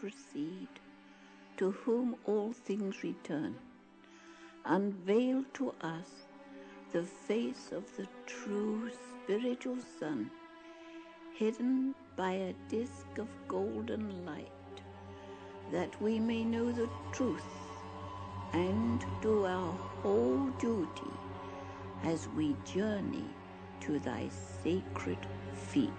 proceed, to whom all things return, unveil to us the face of the true spiritual Sun, hidden by a disk of golden light, that we may know the truth and do our whole duty as we journey to thy sacred feet.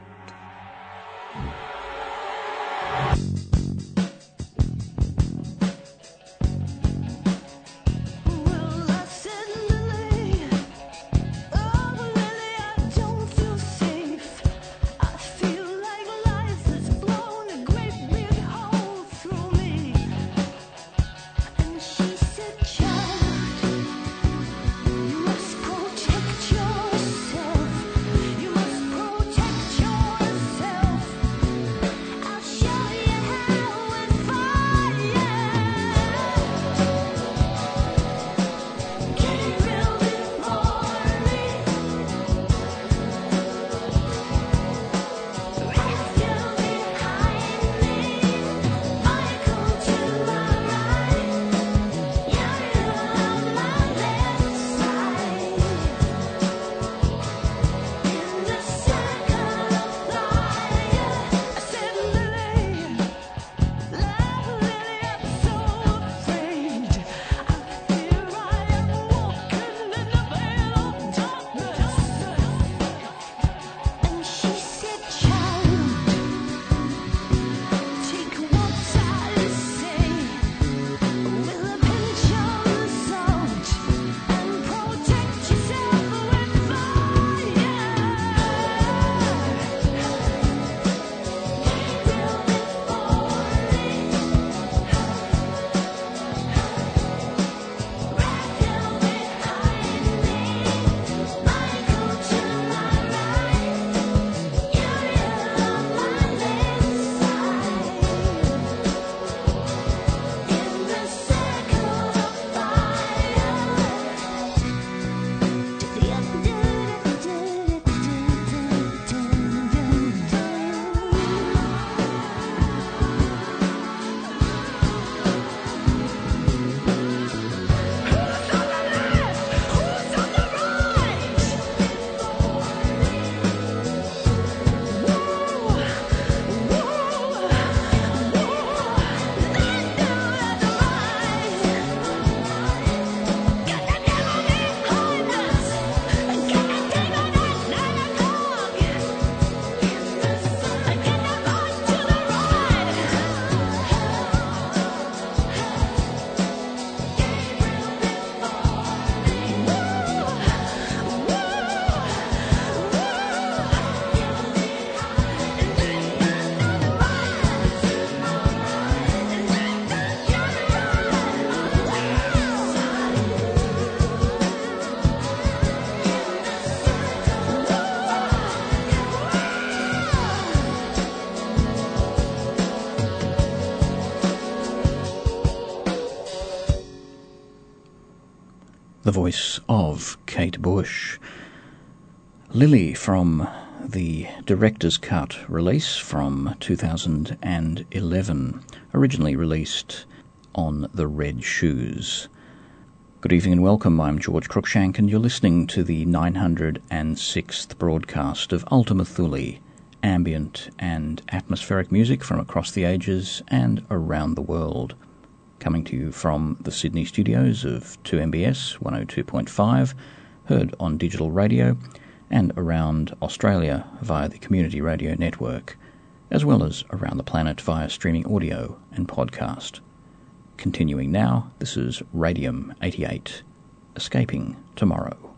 Bush. Lily from the director's cut release from 2011, originally released on the Red Shoes. Good evening and welcome. I'm George Cruikshank, and you're listening to the 906th broadcast of Ultima Thule, ambient and atmospheric music from across the ages and around the world coming to you from the Sydney studios of 2MBS 102.5, heard on digital radio, and around Australia via the Community Radio Network, as well as around the planet via streaming audio and podcast. Continuing now, this is Radium 88, Escaping Tomorrow.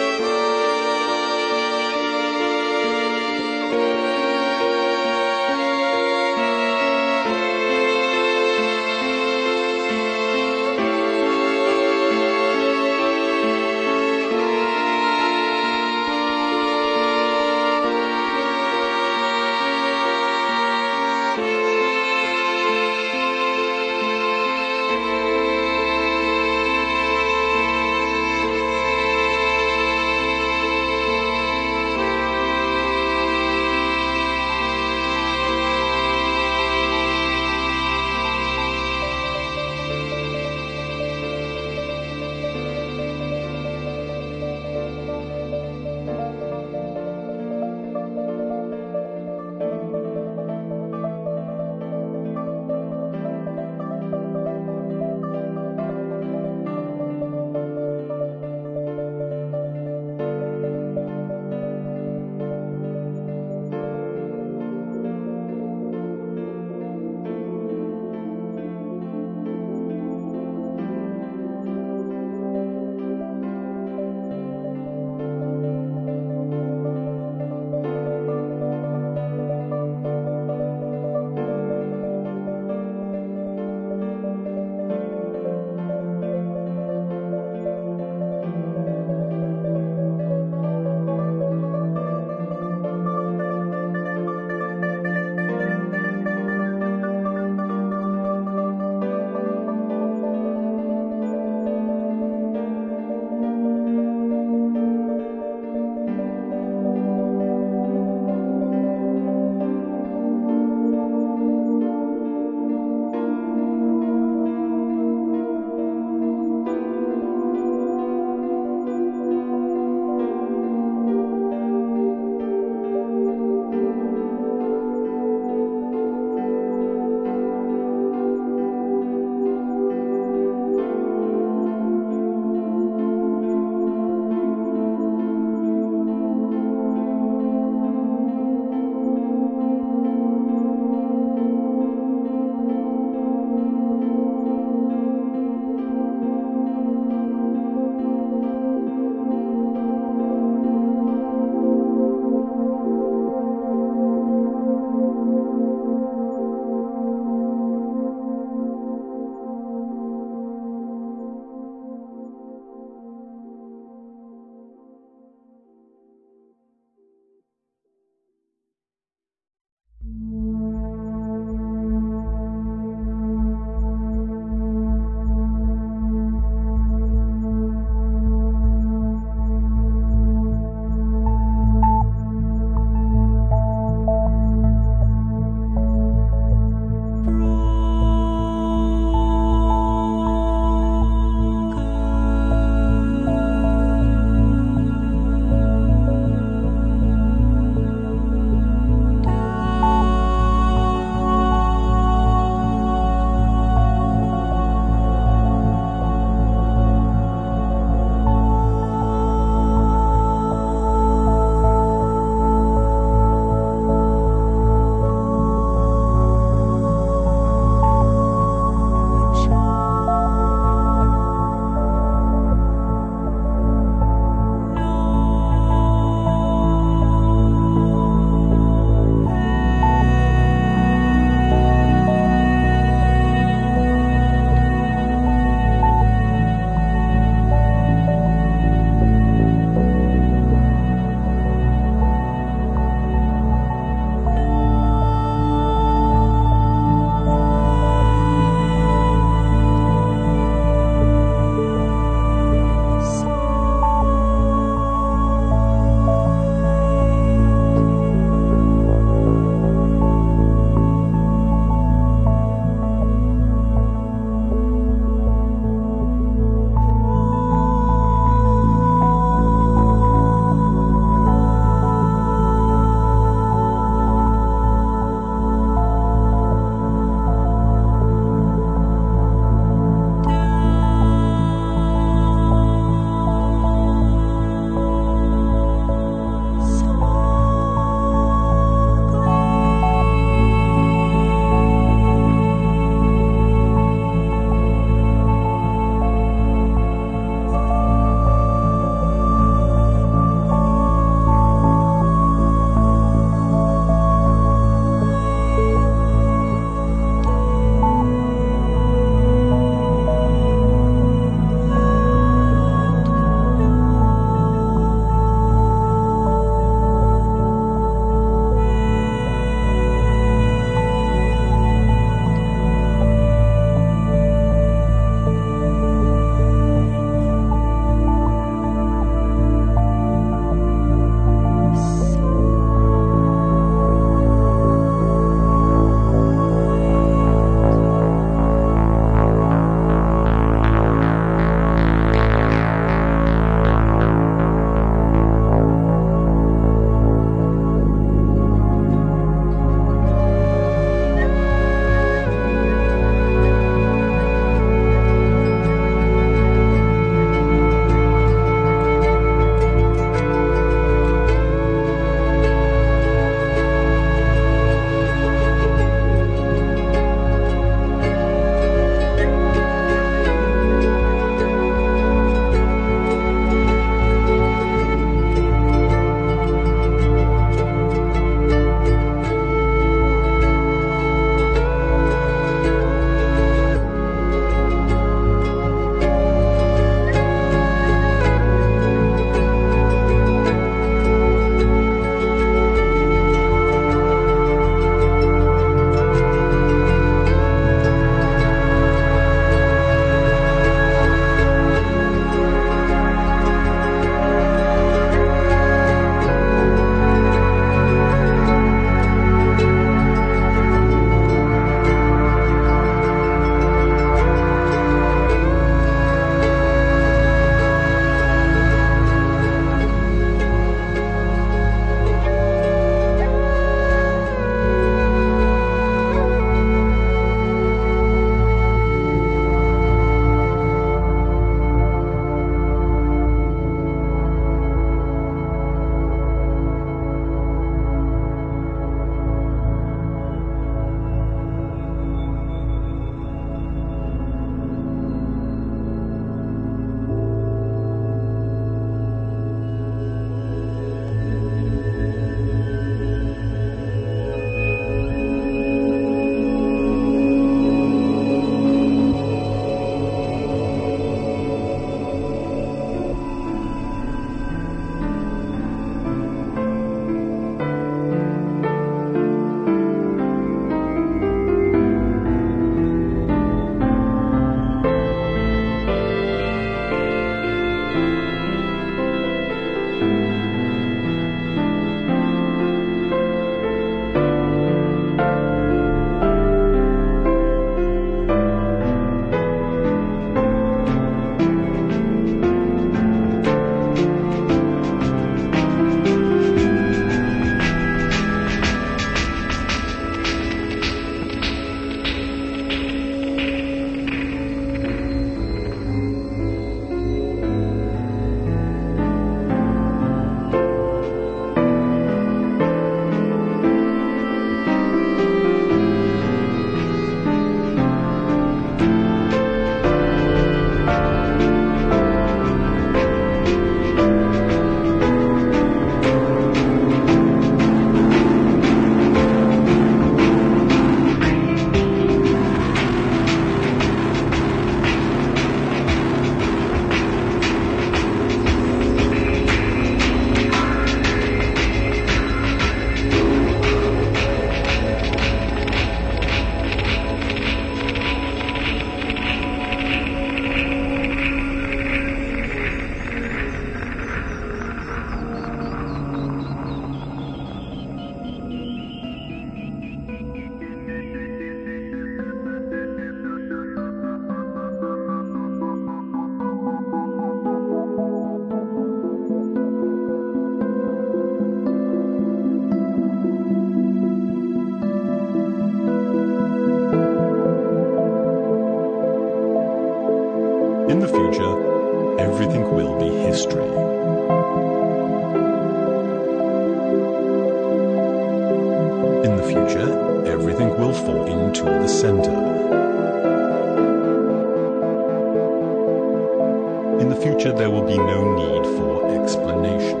In the future, there will be no need for explanation.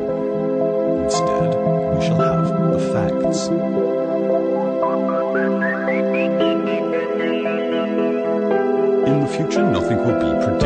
Instead, we shall have the facts. In the future, nothing will be predicted.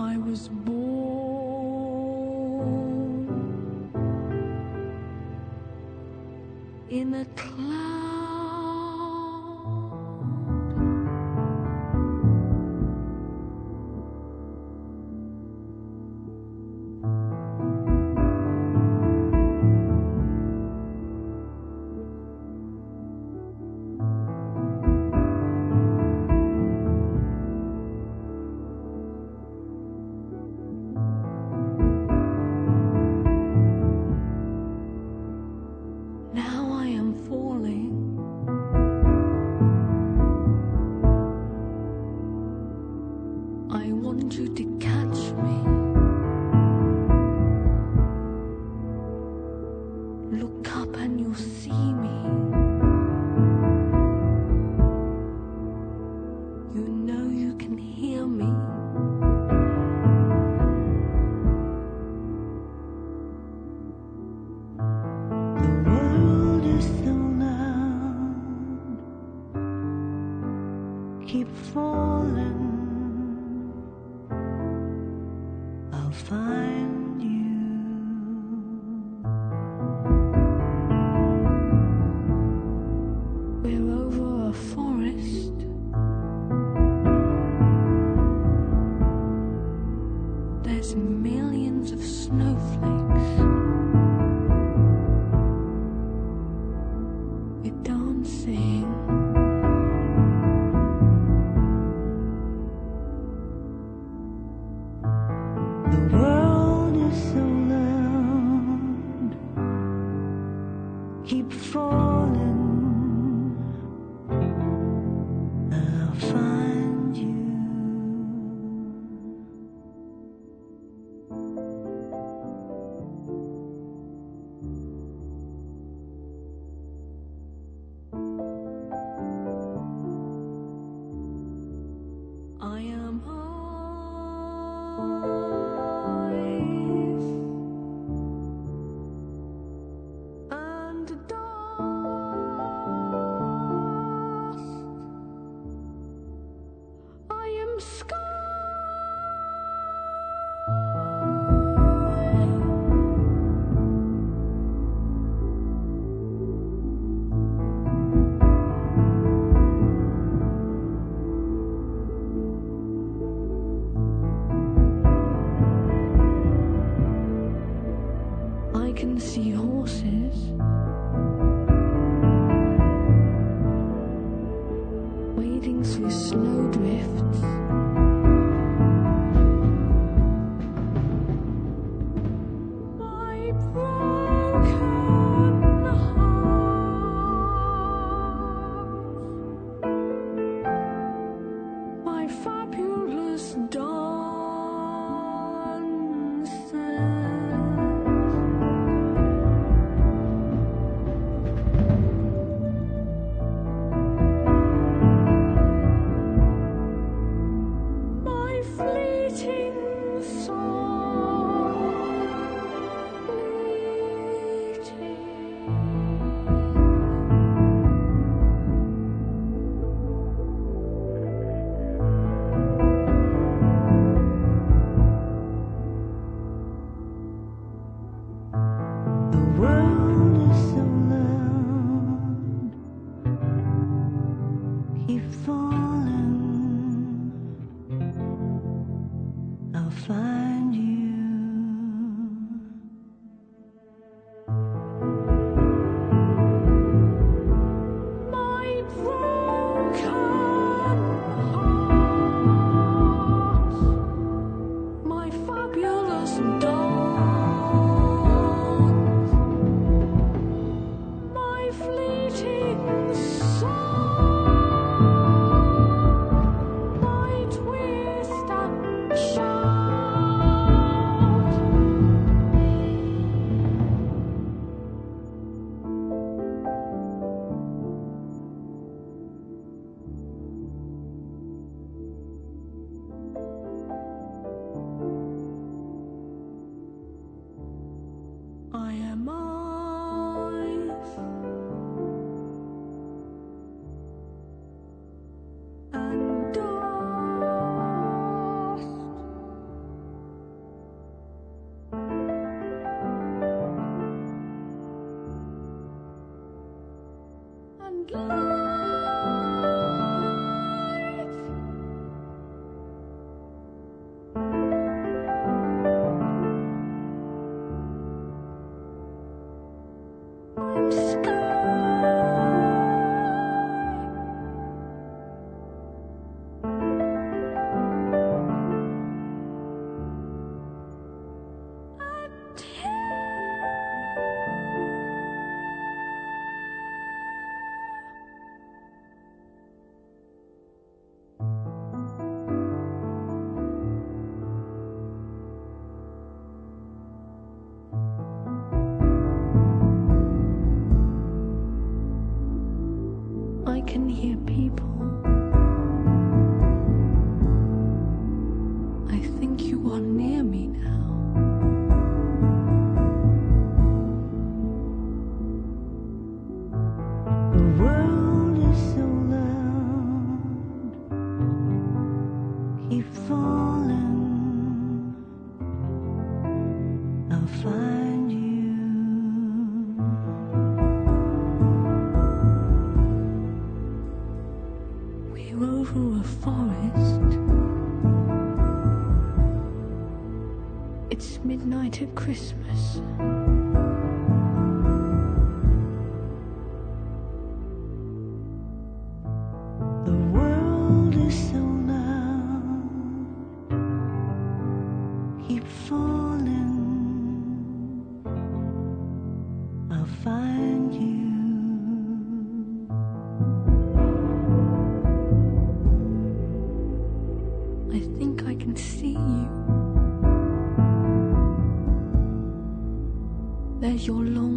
I was born in a cloud. 有龙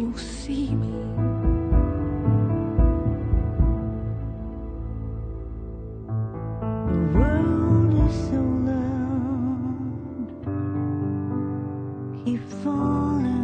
you'll see me. The world is so loud, keep falling.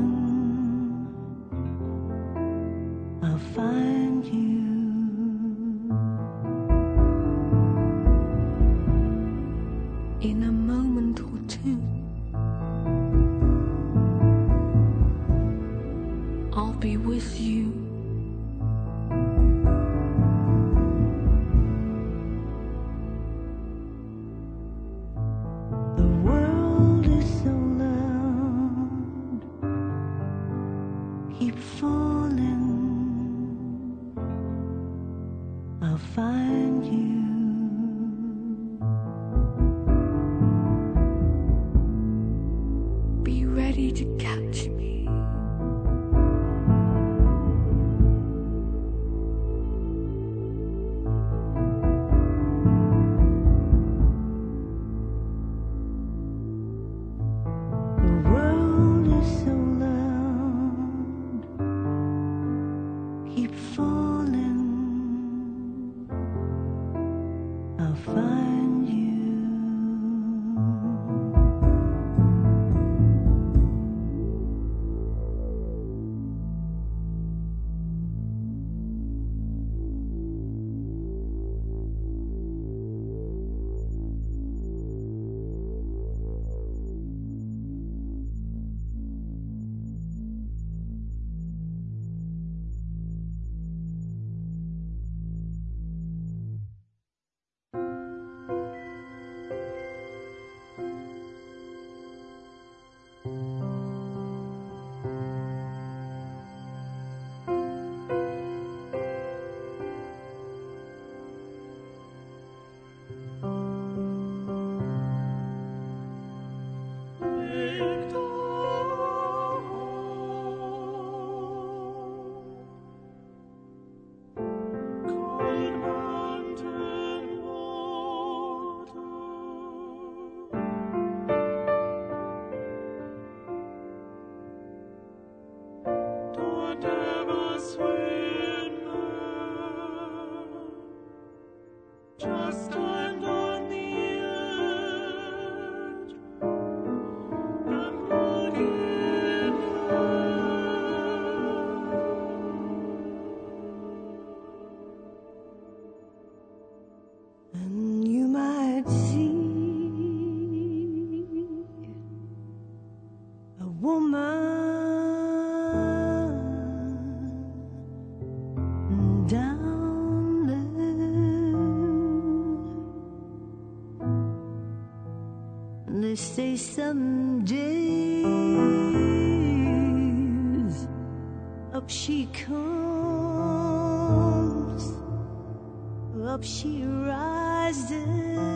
down low. They say someday up she comes, up she rises.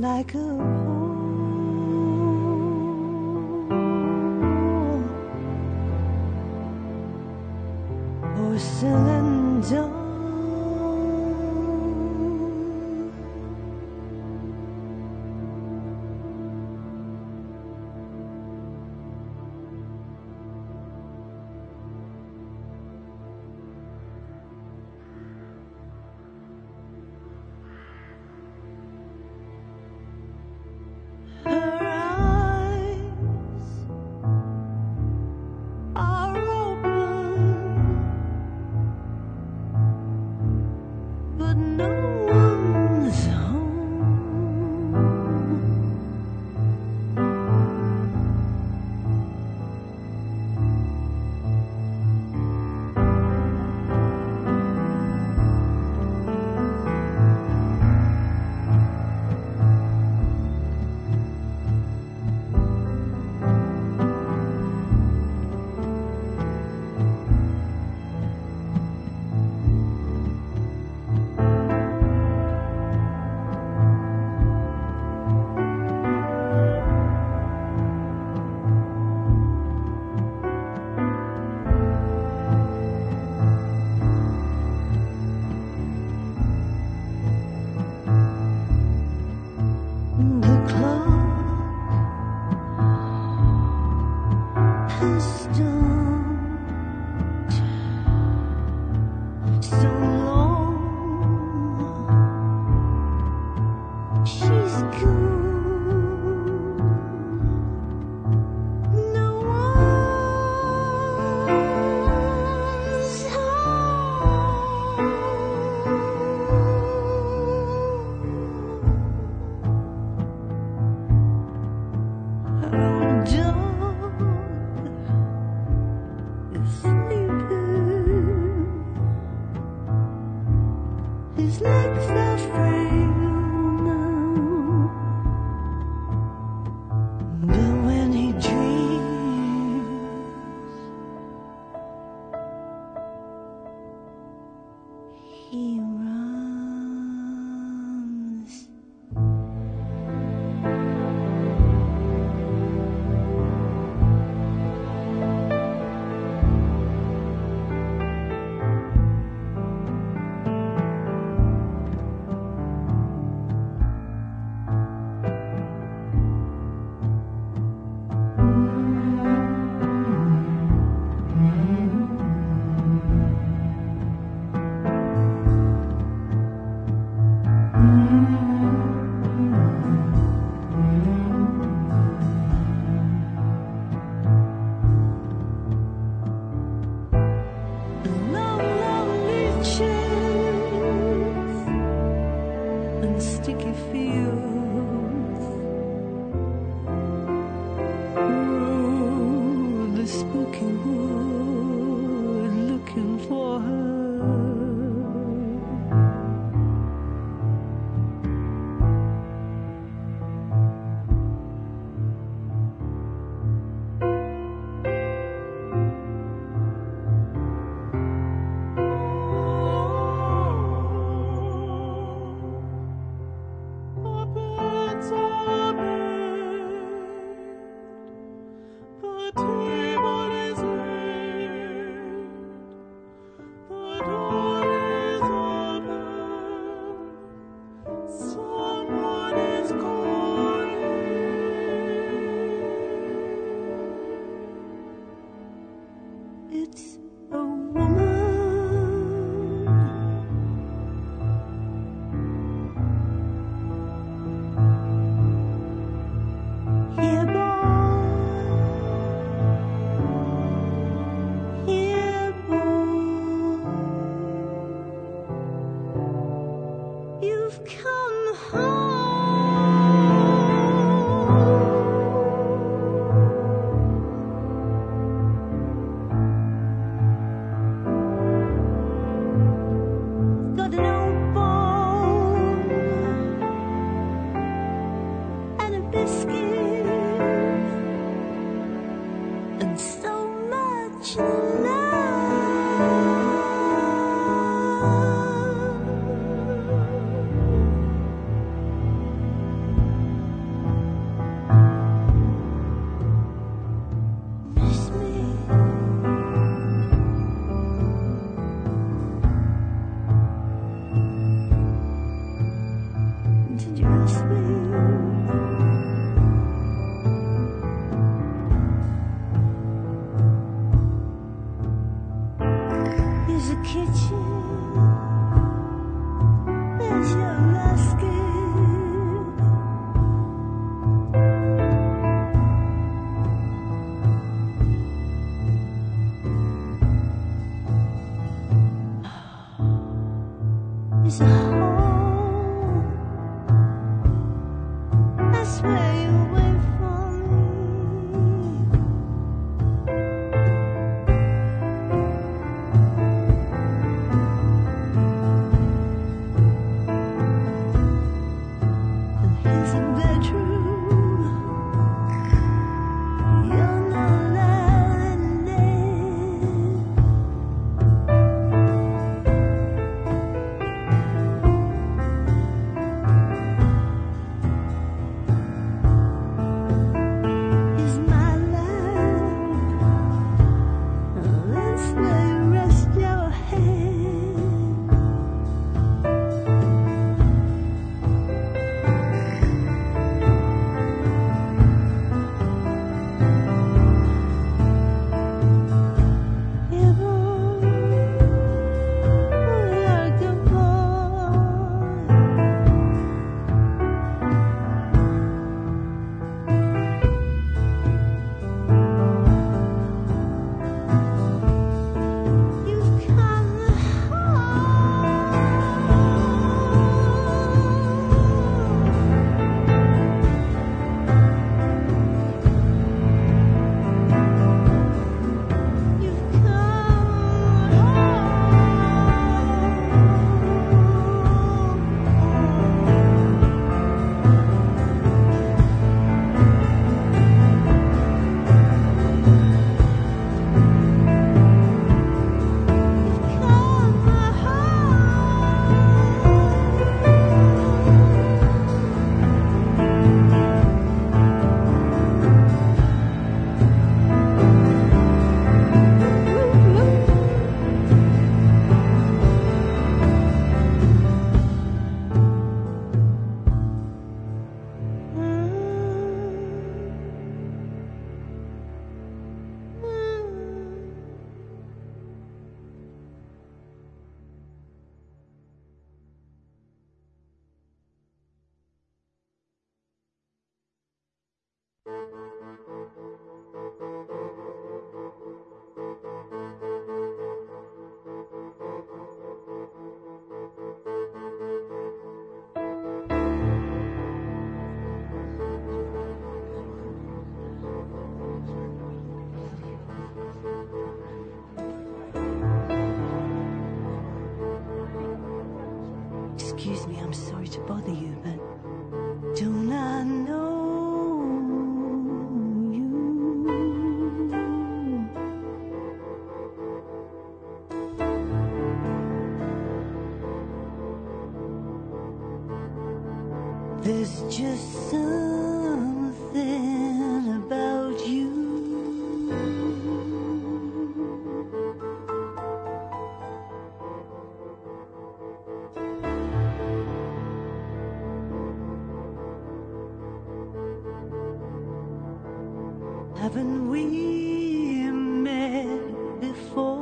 Like a we met before.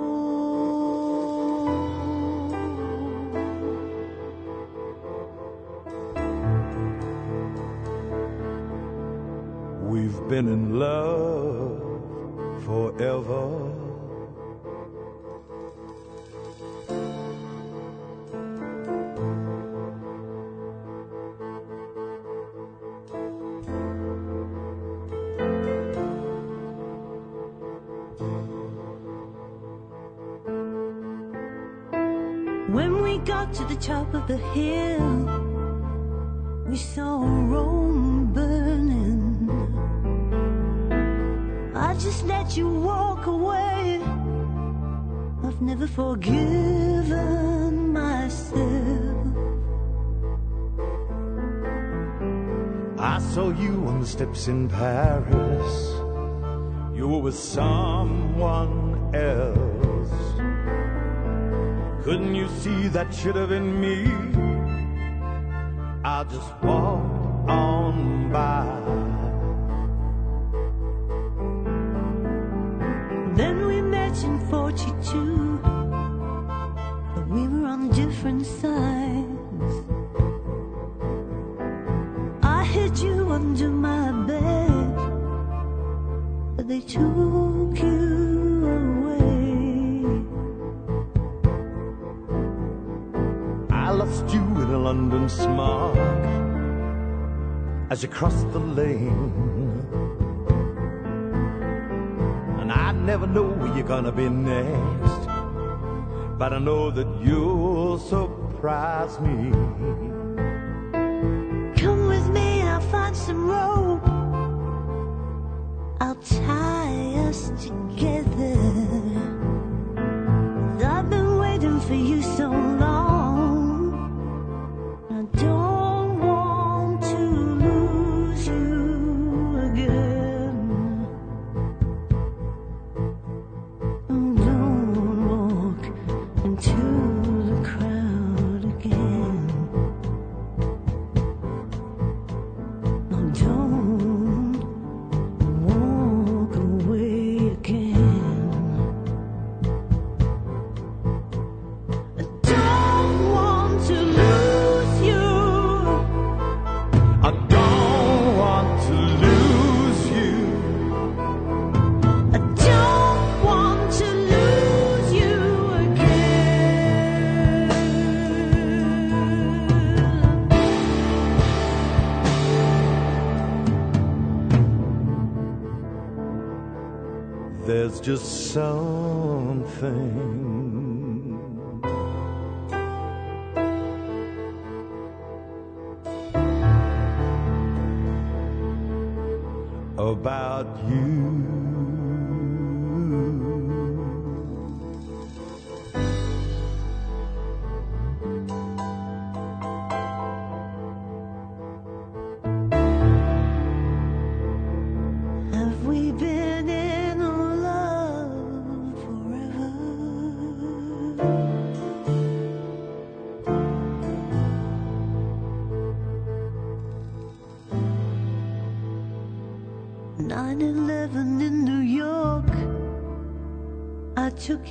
We've been in love forever. got to the top of the hill, we saw Rome burning. I just let you walk away. I've never forgiven myself. I saw you on the steps in Paris. You were with someone else. Couldn't you see that should have been me? I just walked on by. be next, but I know that you'll surprise me. about you.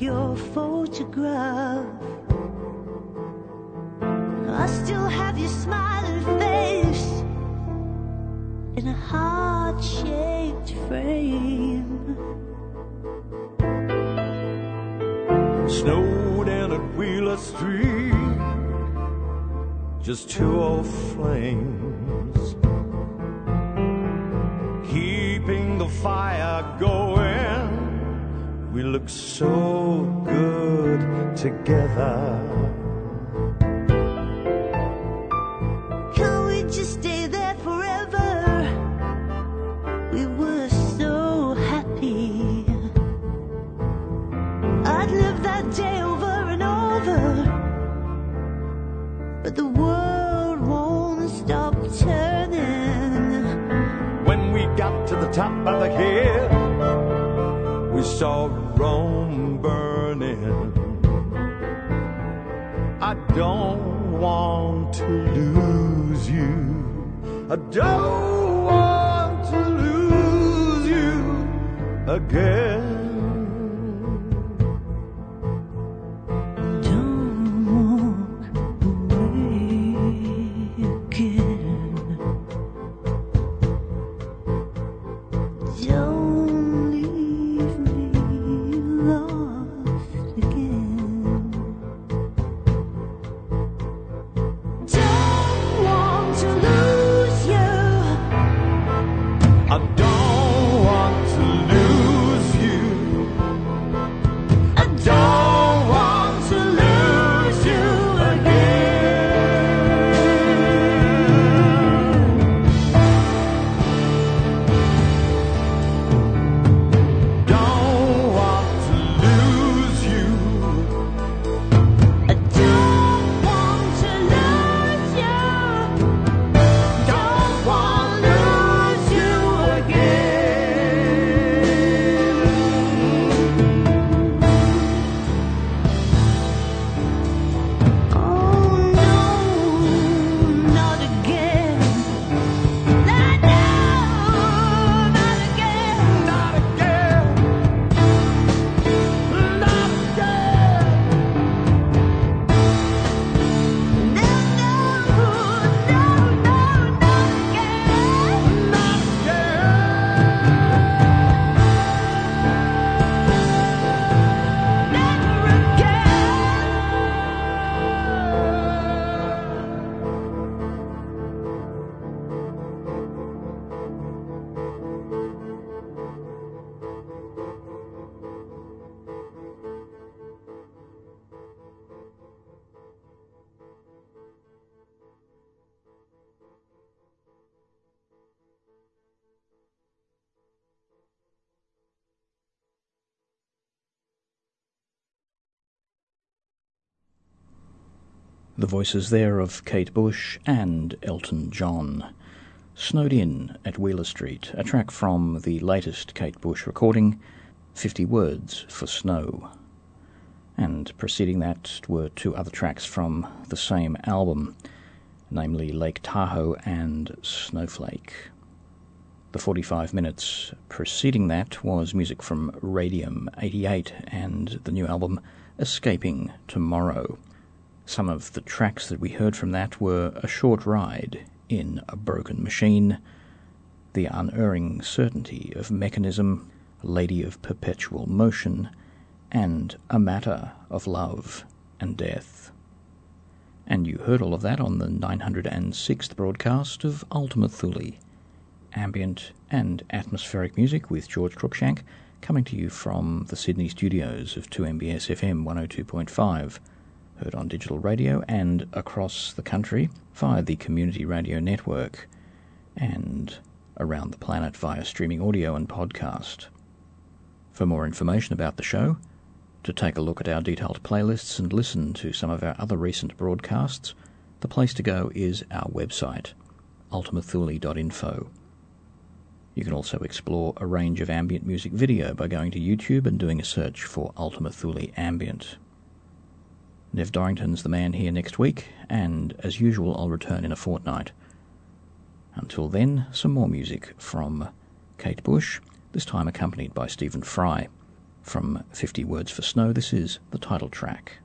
your photograph. The voices there of Kate Bush and Elton John. Snowed In at Wheeler Street, a track from the latest Kate Bush recording, 50 Words for Snow. And preceding that were two other tracks from the same album, namely Lake Tahoe and Snowflake. The 45 minutes preceding that was music from Radium 88 and the new album Escaping Tomorrow. Some of the tracks that we heard from that were A Short Ride in a Broken Machine, The Unerring Certainty of Mechanism, Lady of Perpetual Motion, and A Matter of Love and Death. And you heard all of that on the 906th broadcast of Ultima Thule, ambient and atmospheric music with George Cruikshank, coming to you from the Sydney studios of 2MBS FM 102.5 heard on digital radio and across the country via the Community Radio Network and around the planet via streaming audio and podcast. For more information about the show, to take a look at our detailed playlists and listen to some of our other recent broadcasts, the place to go is our website, ultimathule.info. You can also explore a range of ambient music video by going to YouTube and doing a search for Ultima Thule Ambient. Nev Dorrington's the man here next week, and as usual, I'll return in a fortnight. Until then, some more music from Kate Bush, this time accompanied by Stephen Fry. From 50 Words for Snow, this is the title track.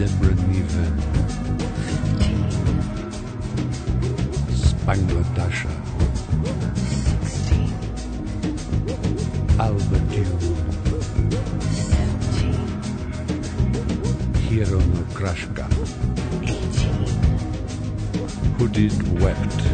Zebra Niven. Spangladasha. Alba Dune. Hero Krashka. Hooded Wept.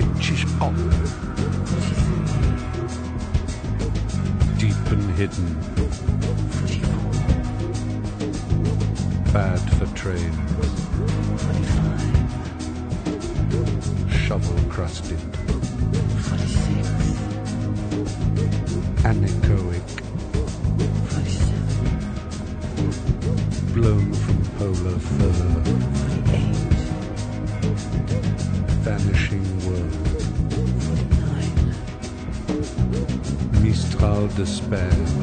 inches up. Deep and hidden. Bad for trains. Shovel crusted. despair.